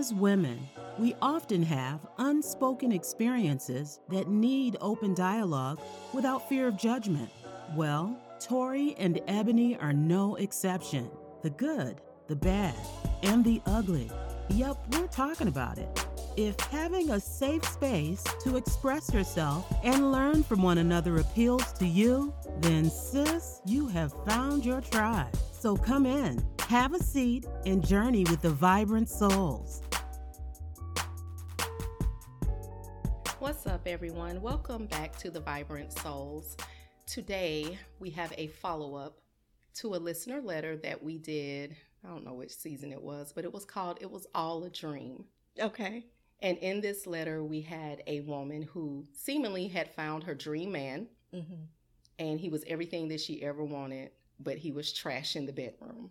As women, we often have unspoken experiences that need open dialogue without fear of judgment. Well, Tori and Ebony are no exception. The good, the bad, and the ugly. Yep, we're talking about it. If having a safe space to express yourself and learn from one another appeals to you, then sis, you have found your tribe. So come in, have a seat, and journey with the vibrant souls. What's up, everyone? Welcome back to the Vibrant Souls. Today, we have a follow up to a listener letter that we did. I don't know which season it was, but it was called It Was All a Dream. Okay. And in this letter, we had a woman who seemingly had found her dream man, Mm-hmm. and he was everything that she ever wanted, but he was trash in the bedroom.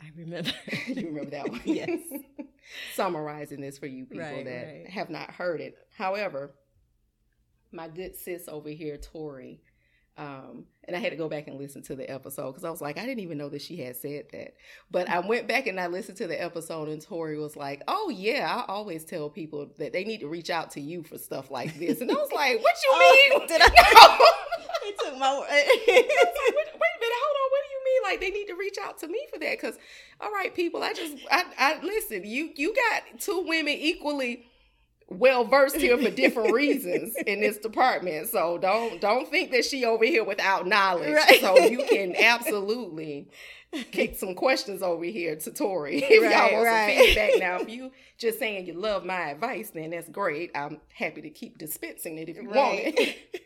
I remember. you remember that one? yes. Summarizing this for you people Right, that right. have not heard it. However, my good sis over here, Tori, um, and I had to go back and listen to the episode because I was like, I didn't even know that she had said that. But I went back and I listened to the episode, and Tori was like, Oh, yeah, I always tell people that they need to reach out to you for stuff like this. And I was like, What you Oh, mean? did I-. They took my wait, wait a minute, hold on. What do you mean? Like they need to reach out to me for that? Because, all right, people, I just, I, I listen. You, you got two women equally well versed here for different reasons in this department. So don't, don't think that she over here without knowledge. Right. So you can absolutely kick some questions over here to Tori if y'all Right, want right. some feedback. Now, if you just saying you love my advice, then that's great. I'm happy to keep dispensing it if you want it.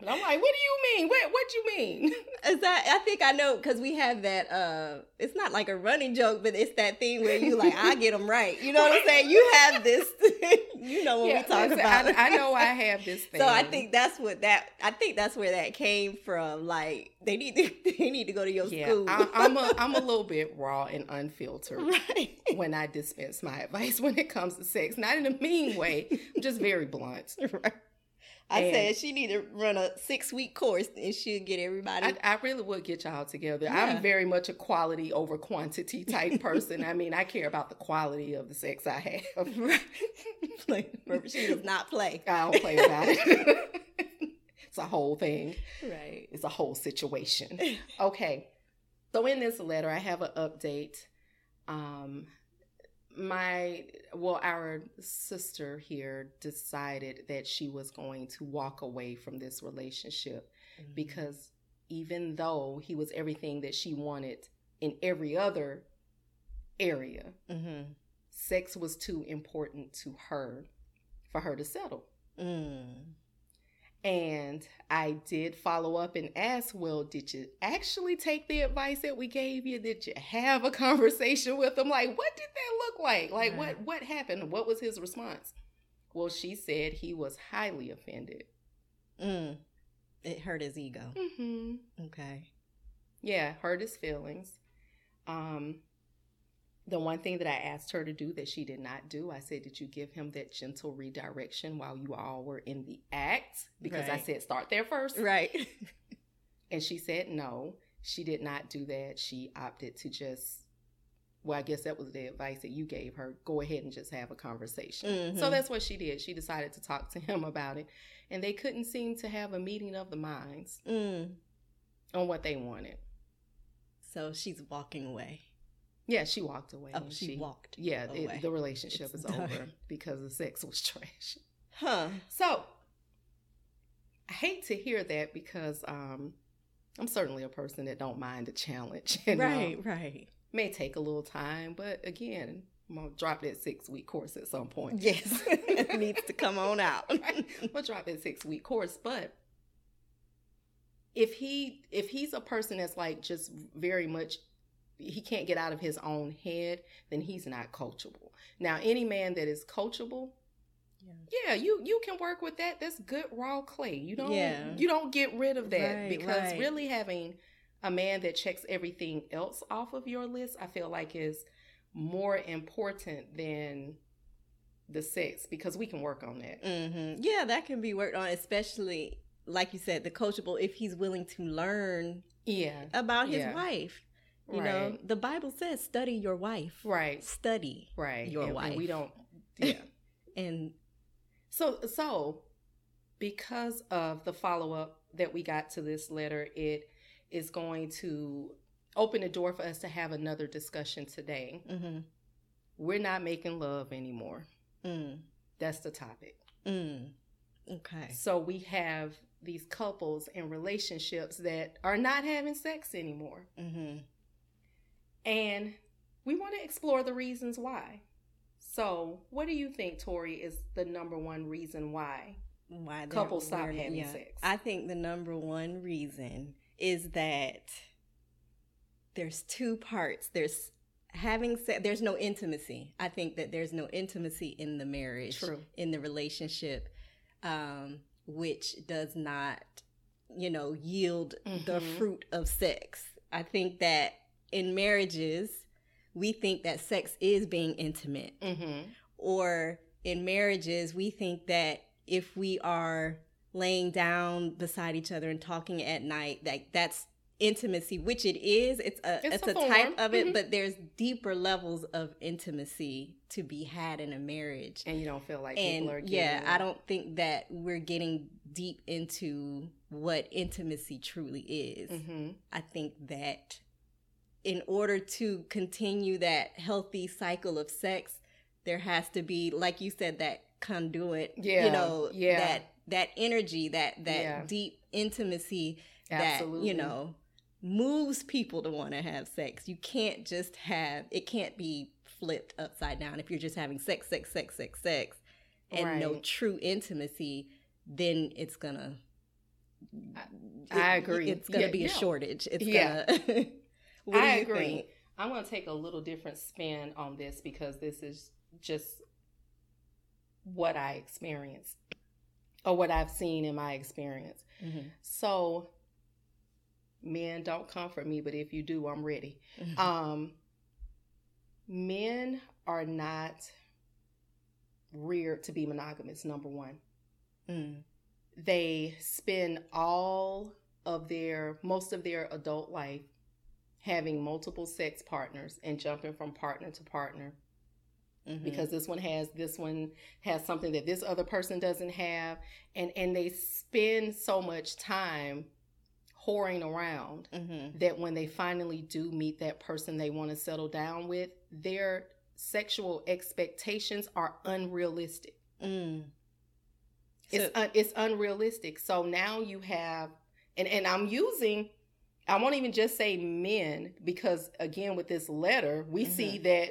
And I'm like, what do you mean? What what you mean? Is that I think I know because we have that. uh It's not like a running joke, but it's that thing where you like I get them right. You know what I'm saying? You have this. you know what we talk listen, about. I, I know I have this thing. So I think that's what that. I think that's where that came from. Like they need to. They need to go to your yeah, school. I, I'm a I'm a little bit raw and unfiltered right. when I dispense my advice when it comes to sex. Not in a mean way. I'm just very blunt. right. I And- said she need to run a six week course and she'll get everybody. I, I really would get y'all together. Yeah. I'm very much a quality over quantity type person. I mean, I care about the quality of the sex I have. play. She does not play. I don't play about it. it's a whole thing. Right. It's a whole situation. Okay. So in this letter, I have an update. Um, my well, our sister here decided that she was going to walk away from this relationship because even though he was everything that she wanted in every other area, Mm-hmm. sex was too important to her for her to settle. Mm. And I did follow up and ask, well, did you actually take the advice that we gave you? Did you have a conversation with him? Like, what did that look like? Like, Right. what what happened? What was his response? Well, she said he was highly offended. Mm. It hurt his ego. Mm-hmm. Okay. Yeah, hurt his feelings. Um, the one thing that I asked her to do that she did not do, I said, Did you give him that gentle redirection while you all were in the act? Because I said, Start there first. Right. And she said no, she did not do that. She opted to just, well, I guess that was the advice that you gave her. Go ahead and just have a conversation. So Mhm. that's what she did. She decided to talk to him about it. And they couldn't seem to have a meeting of the minds Mm. on what they wanted. So she's walking away. Yeah, she walked away. Oh, and she walked Yeah, it, the relationship It's is done. over because the sex was trash. Huh. So I hate to hear that because um, I'm certainly a person that don't mind a challenge. And, um, right. Right. may take a little time, but again, I'm gonna drop that six week course at some point. Yes. it needs to come on out. Right? I'm gonna drop that six week course, but if he if he's a person that's like just very much he can't get out of his own head, then he's not coachable. Now, any man that is coachable, yeah, you you can work with that. That's good raw clay. You don't Yeah. you don't get rid of that Right, because right. really having a man that checks everything else off of your list, I feel like is more important than the sex because we can work on that. hmm Yeah, that can be worked on, especially like you said, the coachable if he's willing to learn Yeah. about his Yeah. wife. You know, the Bible says, "Study your wife." Right. Study Right. your and, wife. And we don't. Yeah. and So, so because of the follow up that we got to this letter, it is going to open the door for us to have another discussion today. mm-hmm, We're not making love anymore. mm, That's the topic. mm. okay. So we have these couples and relationships that are not having sex anymore. Mm-hmm. And we want to explore the reasons why. So, what do you think, Tori, is the number one reason why? Why Couples stop having sex. I think the number one reason is that there's two parts. There's having sex. There's no intimacy. I think that there's no intimacy in the marriage, True. in the relationship, um, which does not, you know, yield the Mhm. fruit of sex. I think that in marriages, we think that sex is being intimate Mm-hmm. or in marriages we think that if we are laying down beside each other and talking at night that that's intimacy which it is it's a It's it's, a form. type of it Mhm. but there's deeper levels of intimacy to be had in a marriage And you don't feel like people are and getting yeah i don't think that we're getting deep into what intimacy truly is Mm-hmm. I think that in order to continue that healthy cycle of sex, there has to be, like you said, that conduit. Yeah, You know, yeah. that that energy, that that Yeah. deep intimacy Absolutely. that, you know, moves people to want to have sex. You can't just have it can't be flipped upside down. If you're just having sex, sex, sex, sex, sex, and no true intimacy, then it's gonna I agree. It's gonna Yeah, be a yeah. shortage. It's Yeah. gonna. what I agree. think? I'm going to take a little different spin on this because this is just what I experienced or what I've seen in my experience. Mm-hmm. So, men, don't comfort me, but if you do, I'm ready. Mm-hmm. Um, men are not reared to be monogamous, number one. Mm. They spend all of their, most of their adult life having multiple sex partners and jumping from partner to partner Mhm. because this one has this one has something that this other person doesn't have and and they spend so much time whoring around Mhm. that when they finally do meet that person they want to settle down with their sexual expectations are unrealistic Mm. it's So- un, it's unrealistic so now you have and and i'm using i won't even just say men because again with this letter we Mm-hmm. see that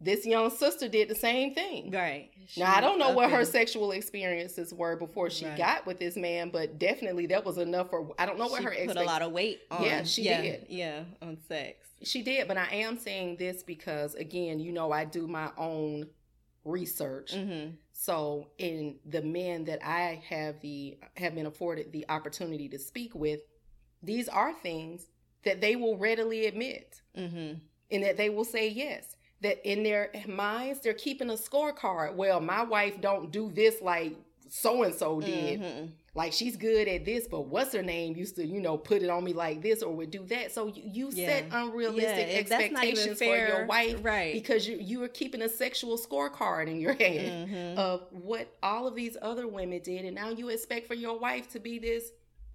this young sister did the same thing right. now I don't know what her sexual experiences were before she Right. got with this man, but definitely that was enough for. I don't know what she her put expect- a lot of weight on. Yeah, she yeah, did. Yeah, on sex. She did, but I am saying this because again, you know, I do my own research. Mm-hmm. So, in the men that I have the have been afforded the opportunity to speak with, these are things that they will readily admit Mm-hmm. and that they will say yes that in their minds they're keeping a scorecard well my wife don't do this like so and so did Mm-hmm. like she's good at this but what's her name used to you know put it on me like this or would do that so you, you set unrealistic Yeah, if that's not even expectations for your wife right. because you you are keeping a sexual scorecard in your head Mhm. of what all of these other women did and now you expect for your wife to be this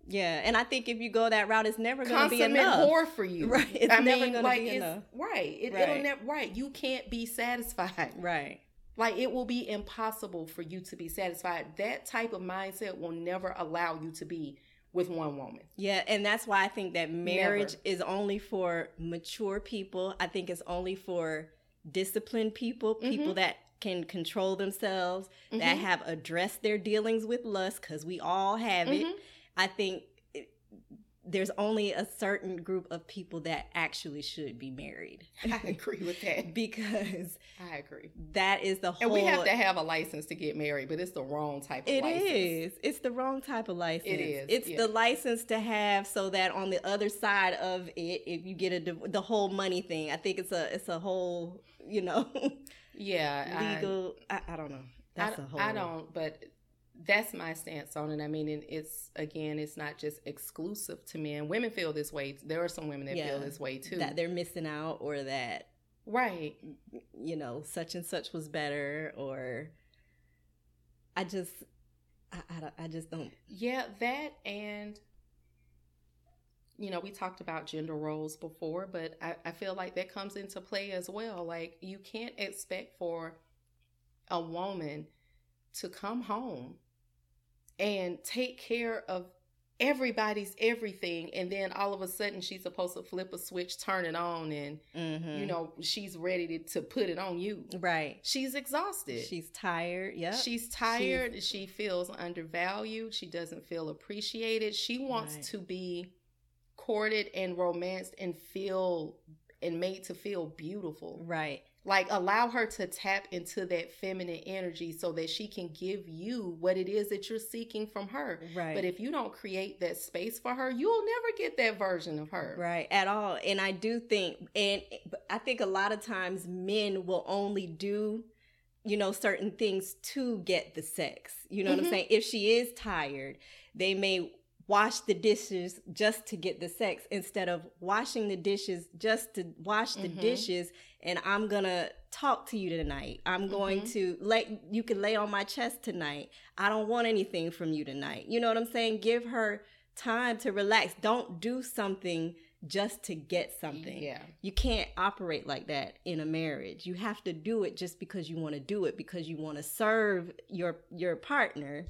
yeah, and I think if you go that route, it's never going to be consummate enough. whore for you Right, it's I never like be enough. right it, it'll never right you can't be satisfied Right. like it will be impossible for you to be satisfied. That type of mindset will never allow you to be with one woman. Yeah, and that's why I think that marriage is only for mature people. I think it's only for disciplined people, people Mhm. that can control themselves, that Mhm. have addressed their dealings with lust, because we all have it. I think it, there's only a certain group of people that actually should be married I agree with that. because I agree. that is the whole. And we have to have a license to get married, but it's the wrong type of It license. is. It's the wrong type of license. It is, It's yeah. the license to have so that on the other side of it, if you get a div- the whole money thing, I think it's a it's a whole you know Yeah. I- legal. I, I, don't know. That's I, a whole. I don't, but that's my stance on it. I mean, and it's again, it's not just exclusive to men. Women feel this way. There are some women that yeah, feel this way too. That they're missing out, or that right, you know, such and such was better, or I just, I, I, I just don't. Yeah, that and you know, we talked about gender roles before, but I, I feel like that comes into play as well. Like you can't expect for a woman to come home and take care of everybody's everything and then all of a sudden she's supposed to flip a switch turn it on and mm-hmm. you know she's ready to, to put it on you. Right. She's exhausted. She's tired yeah she's tired she's... she feels undervalued she doesn't feel appreciated. She wants right. to be courted and romanced and feel and made to feel beautiful. Right like allow her to tap into that feminine energy so that she can give you what it is that you're seeking from her. Right. But if you don't create that space for her, you'll never get that version of her. Right. At all. And I do think and I think a lot of times men will only do you know certain things to get the sex. You know mm-hmm. what I'm mm-hmm. saying? If she is tired, they may wash the dishes just to get the sex instead of washing the dishes just to wash the mm-hmm. dishes and I'm gonna talk to you tonight. I'm going mm-hmm. to let you can lay on my chest tonight. I don't want anything from you tonight. You know what I'm saying? Give her time to relax. Don't do something just to get something. Yeah. You can't operate like that in a marriage. You have to do it just because you want to do it because you want to serve your your partner.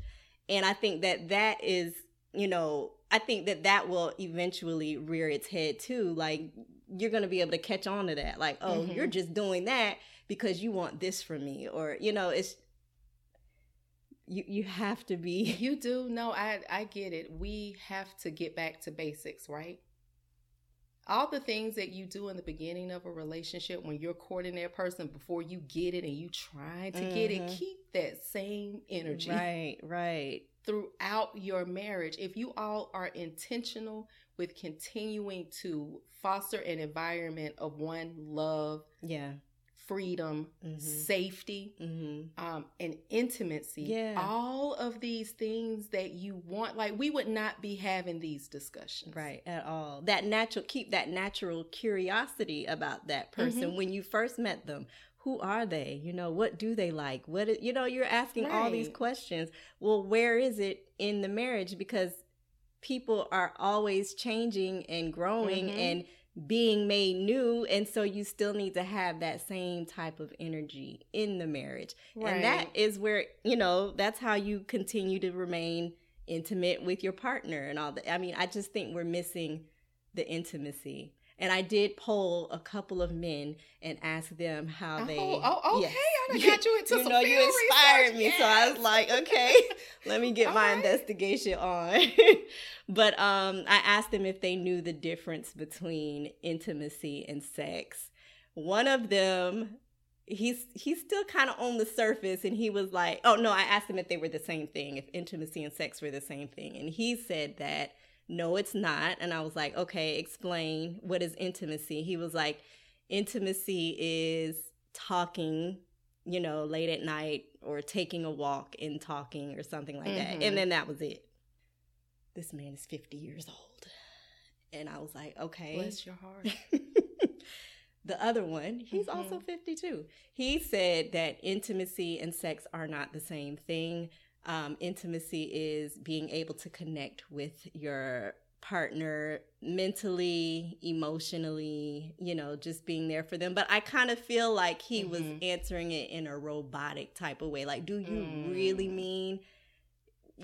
And I think that that is you know, I think that that will eventually rear its head too. Like you're going to be able to catch on to that. Like, oh, mm-hmm. you're just doing that because you want this from me or you know, it's you you have to be You do. No, I I get it. We have to get back to basics, right? all the things that you do in the beginning of a relationship when you're courting that person before you get it and you trying to mm-hmm. get it mm-hmm. keep that same energy right right throughout your marriage. If you all are intentional with continuing to foster an environment of one love, yeah, freedom, mm-hmm. safety, mm-hmm. Um, and intimacy. Yeah. All of these things that you want, like we would not be having these discussions. Right, at all. That natural, keep that natural curiosity about that person mm-hmm. when you first met them who are they you know what do they like what is, you know you're asking right. all these questions well where is it in the marriage because people are always changing and growing mm-hmm. and being made new and so you still need to have that same type of energy in the marriage right. and that is where you know that's how you continue to remain intimate with your partner and all that i mean i just think we're missing the intimacy and I did poll a couple of men and ask them how oh, they. Oh, okay. Yes. I got you into you some know, you inspired research. me, yes. so I was like, okay, let me get my right. investigation on. but um, I asked them if they knew the difference between intimacy and sex. One of them he's he's still kind of on the surface and he was like oh no i asked him if they were the same thing if intimacy and sex were the same thing and he said that no, it's not. And I was like, okay, explain what is intimacy. He was like, intimacy is talking, you know, late at night or taking a walk and talking or something like mm-hmm. that. And mm-hmm. then that was it. This man is 50 years old. And I was like, okay. Bless your heart. the other one, he's mm-hmm. also 52. He said that intimacy and sex are not the same thing. Um, intimacy is being able to connect with your partner mentally, emotionally, you know, just being there for them. But I kind of feel like he mm-hmm. was answering it in a robotic type of way. Like, do you mm. really mean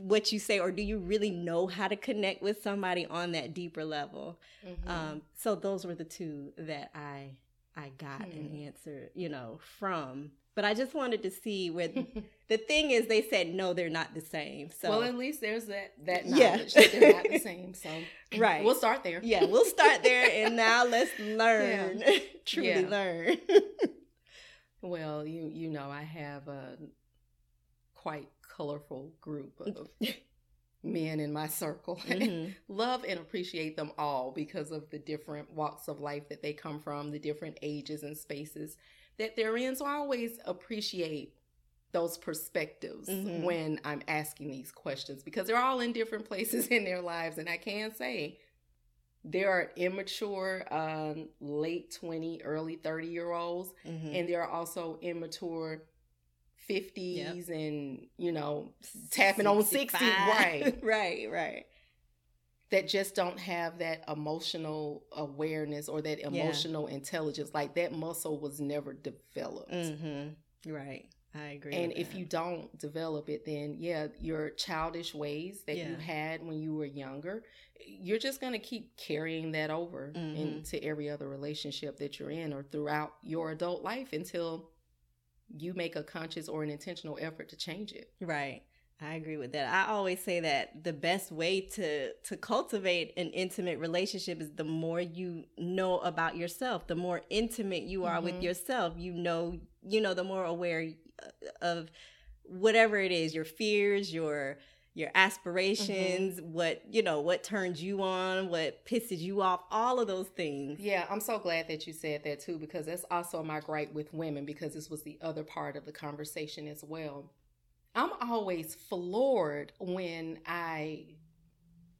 what you say, or do you really know how to connect with somebody on that deeper level? Mm-hmm. Um, so those were the two that I I got mm. an answer, you know, from but I just wanted to see where the thing is they said no, they're not the same. So well, at least there's that that knowledge yeah. that they're not the same. So right, we'll start there. Yeah, we'll start there, and now let's learn, yeah. truly yeah. learn. well, you you know I have a quite colorful group of men in my circle. Mm-hmm. Love and appreciate them all because of the different walks of life that they come from, the different ages and spaces that they're in. So I always appreciate those perspectives Mhm. when I'm asking these questions because they're all in different places in their lives. And I can say there are immature, um, late 20, early 30 year olds, Mhm. and there are also immature 50s and, you know, tapping on 60, right? right, right. That just don't have that emotional awareness or that Yeah. emotional intelligence. Like that muscle was never developed. Mm-hmm. Right. I agree. And if you don't develop it, then yeah, your childish ways that you had when you were younger, you're just going to keep carrying that over Mhm. into every other relationship that you're in or throughout your adult life until you make a conscious or an intentional effort to change it. Right. I agree with that. I always say that the best way to to cultivate an intimate relationship is the more you know about yourself, the more intimate you are with Mhm. yourself. You know, you know, the more aware uh, of whatever it is, your fears, your your aspirations, what you know, what turns you on, what pisses you off, all of those things. Yeah, I'm so glad that you said that too, because that's also my gripe with women, because this was the other part of the conversation as well. I'm always floored when I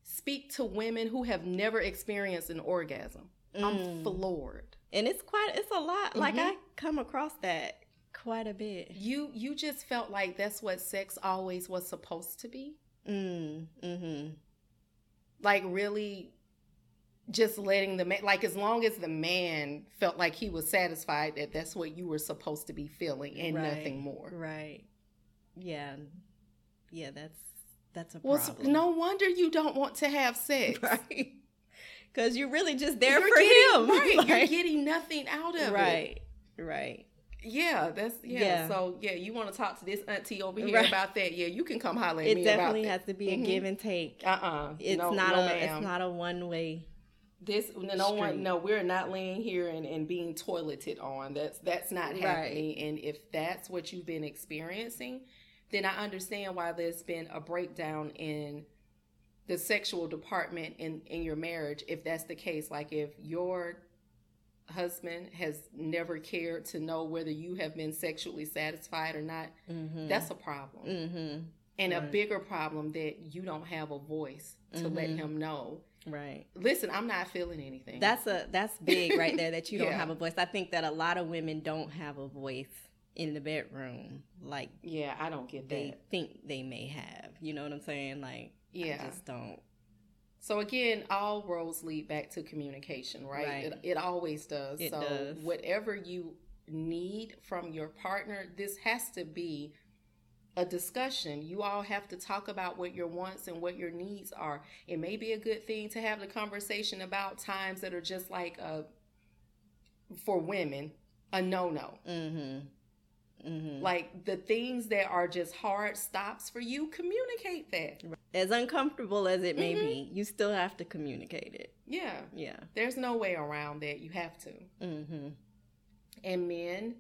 speak to women who have never experienced an orgasm. I'm Mm. floored. and it's quite it's a lot. Like Mhm. I come across that quite a bit. You you just felt like that's what sex always was supposed to be? Mm, mm-hmm. Like really just letting the man like as long as the man felt like he was satisfied that that's what you were supposed to be feeling and Right. nothing more. Right. Yeah. Yeah, that's that's a problem. Well, s- problem. no wonder you don't want to have sex. right. Because you're really just there You're for getting- him. Right. You're getting nothing out of it. right. Right. Yeah, that's yeah. Yeah. So yeah, you want to talk to this auntie over here Right. about that? Yeah, you can come holler at It me definitely has to be a mm-hmm. give and take. that. Uh-uh. It's no, not no, a ma'am. it's not a one way. this no one no we're not laying here and, and being toileted on that's that's not Right. happening and if that's what you've been experiencing then i understand why there's been a breakdown in the sexual department in in your marriage if that's the case like if your husband has never cared to know whether you have been sexually satisfied or not Mm-hmm. that's a problem mm-hmm. and a bigger problem that you don't have a voice to let Mhm. him know right. listen i'm not feeling anything That's a that's big right there that you don't Yeah. have a voice. I think that a lot of women don't have a voice in the bedroom like Yeah, I don't get they that. think they may have. You know what I'm saying? Like Yeah. I just don't. So again, all roads lead back to communication, right? Right. It, it always does. It so does. whatever you need from your partner, this has to be a discussion. You all have to talk about what your wants and what your needs are. It may be a good thing to have the conversation about times that are just like a for women, a no-no. Mm-hmm. Mm-hmm. Like the things that are just hard stops for you, communicate that. as uncomfortable as it may Mhm. be, you still have to communicate it. Yeah. Yeah. There's no way around that. You have to. Mm-hmm. And men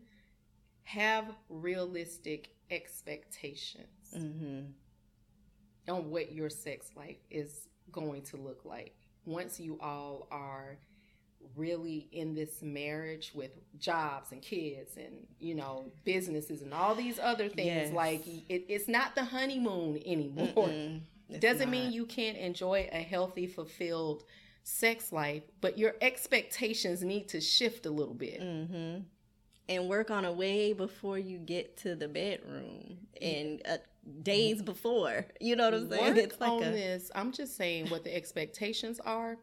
have realistic expectations Mm-hmm. on what your sex life is going to look like. Once you all are really in this marriage with jobs and kids and you know businesses and all these other things Yes. like it, it's not the honeymoon anymore doesn't mean you can't enjoy a healthy fulfilled sex life but your expectations need to shift a little bit Mm-hmm. And work on a way before you get to the bedroom and uh, days before. You know what I'm saying? Work it's like on a this. I'm just saying what the expectations are.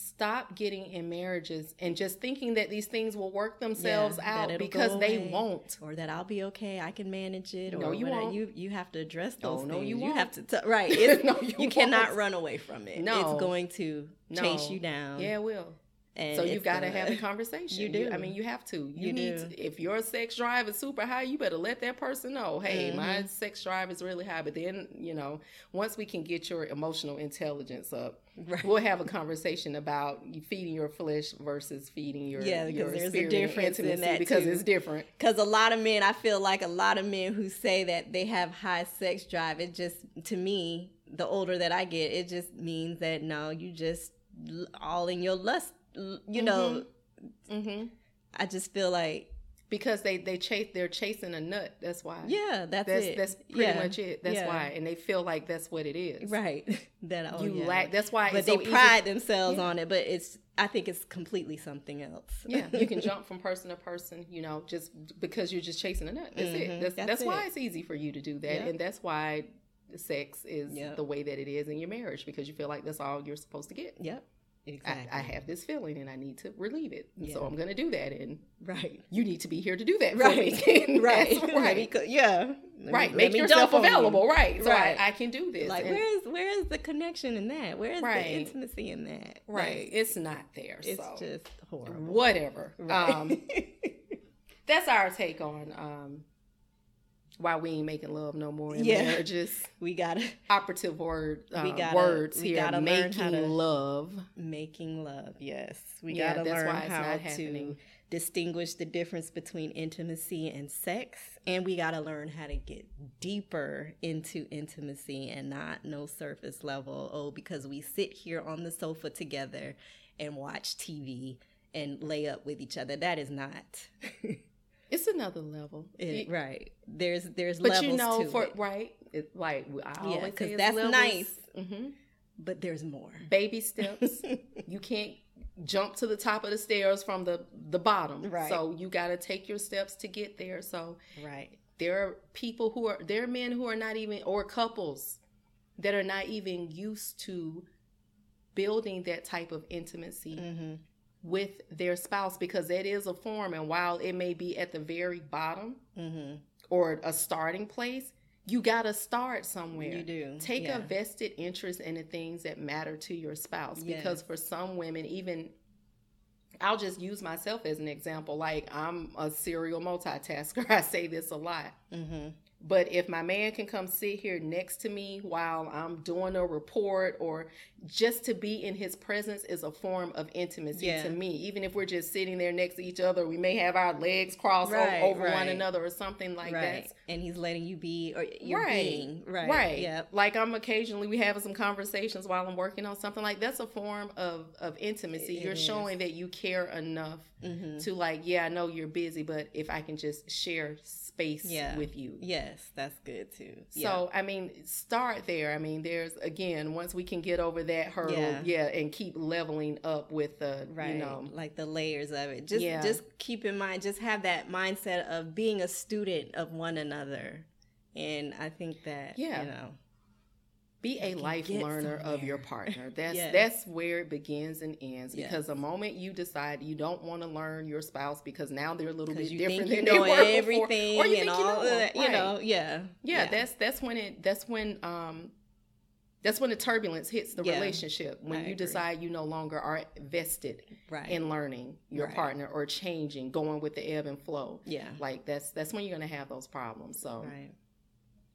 Stop getting in marriages and just thinking that these things will work themselves Yeah, out because they away. won't. or that I'll be okay. I can manage it. Or No, you won't. You you have to address those no, things. you You have to t- right. No, you, you cannot run away from it. No. it's going to chase you down. Yeah, it will. And So you've got to have a conversation. You do. I mean, you have to. You, You need to, if your sex drive is super high, you better let that person know. Hey, my Mhm. sex drive is really high. But then, you know, once we can get your emotional intelligence up, Right. we'll have a conversation about feeding your flesh versus feeding your Yeah, because there's a difference in that, because too. it's different. Because a lot of men, I feel like a lot of men who say that they have high sex drive, it just, to me, the older that I get, it just means that no, you just all in your lust. You know, Mm-hmm. I just feel like because they they chase they're chasing a nut. That's why. Yeah, that's that's it. that's pretty Yeah. much it. That's Yeah. why, and they feel like that's what it is. Right. that oh, You yeah. lack. That's why. but it's they so easy- pride themselves on it. But it's I think it's completely something else. Yeah, you can jump from person to person, you know, just because you're just chasing a nut. That's it. Mhm, That's, that's that's, why it's easy for you to do that, and that's why sex is the way that it is in your marriage because you feel like that's all you're supposed to get. Yep. I, Exactly. I have this feeling and I need to relieve it, and so I'm going to do that, and right. you need to be here to do that. Right. right. Me right. yeah. Let right. let Make yourself on you. available. Right. So Right. I, I can do this. Like And- where is where is the connection in that? Where is Right. the intimacy in that? right. Like, it's not there. it's so just horrible. whatever. Right. Um, that's our take on um, why we ain't making love no more in Yeah. marriages. we gotta Operative word uh, We gotta- words we here. gotta learn making how to- love. making love. Yes, we Yeah, gotta learn how to happening. distinguish the difference between intimacy and sex, and we gotta learn how to get deeper into intimacy and not no surface level. Oh, because we sit here on the sofa together and watch TV and lay up with each other. That is not It's another level. it, Y- right. There's there's But levels you know, to for it, right, it, like I always Yeah, always 'cause say, it's that's levels. nice. hmm but there's more. Baby steps. you can't jump to the top of the stairs from the the bottom. Right. So you got to take your steps to get there. So Right. there are people who are there are men who are not even or couples that are not even used to building that type of intimacy Mm-hmm. With their spouse because that is a form and while it may be at the very bottom Mm-hmm. or a starting place you got to start somewhere You do, take yeah. a vested interest in the things that matter to your spouse because for some women even I'll just use myself as an example. Like I'm a serial multitasker. I say this a lot. Mm-hmm. But if my man can come sit here next to me while I'm doing a report or just to be in his presence is a form of intimacy Yeah. to me. Even if we're just sitting there next to each other, we may have our legs crossed Right, over one another or something like right. that. And he's letting you be or you're right. being. Right. Right. Yep. Like I'm occasionally we having some conversations while I'm working on something like that's a form of of intimacy. It You're is. showing that you care enough Mm-hmm. to like, yeah, I know you're busy, but if I can just share space Yeah. with you. Yes, that's good too. So I mean, start there. I mean, there's again, once we can get over that hurdle, Yeah. yeah, and keep leveling up with the, right, you know, like the layers of it. Just Yeah. just keep in mind, just have that mindset of being a student of one another. And I think that Yeah. you know, be a life learner of your partner. That's Yes. that's where it begins and ends. Yes. Because the moment you decide you don't want to learn your spouse because now they're a little bit different than know they were everything before, or you and think all you know, that, you know, yeah, yeah, that's that's when it that's when um that's when the turbulence hits the Yeah. relationship when I you agree. decide you no longer are vested right. in learning your Right. partner or changing, going with the ebb and flow. yeah, Like that's that's when you're gonna have those problems. So right.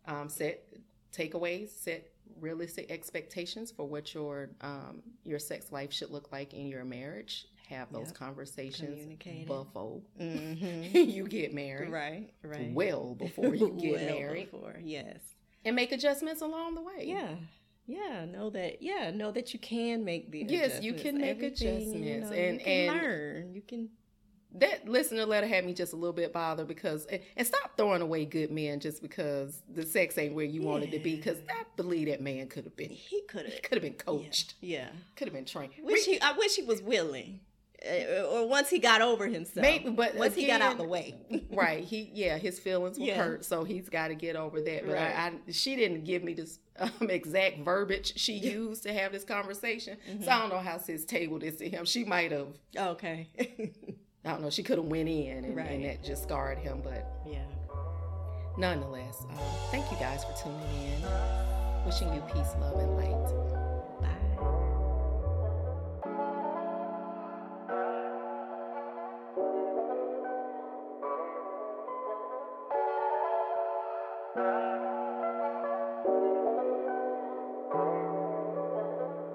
um, set takeaways, set realistic expectations for what your um, your sex life should look like in your marriage. Have those Yep. conversations before Mm-hmm. you get married. right, right. Well before you get Well married, before, yes. and make adjustments along the way. Yeah. Yeah, know that. Yeah, know that you can make the Yes, you can make Everything, adjustments, you and- you can and- learn. You can. That listener letter had me just a little bit bothered because and, and stop throwing away good men just because the sex ain't where you wanted to be because I believe that man could have been He could have. could have been coached Yeah. could have been trained Wish he. I wish he was willing, uh, or once he got over himself. Maybe, but once he got out the way. right he yeah his feelings were Yeah. hurt so he's got to get over that but Right. I, I she didn't give me this um, exact verbiage she used to have this conversation Mm-hmm. so I don't know how sis tabled this to him she might have okay. I don't know she could have went in and, Right. and that just scarred him but yeah. nonetheless, um, thank you guys for tuning in. Wishing you peace, love, and light.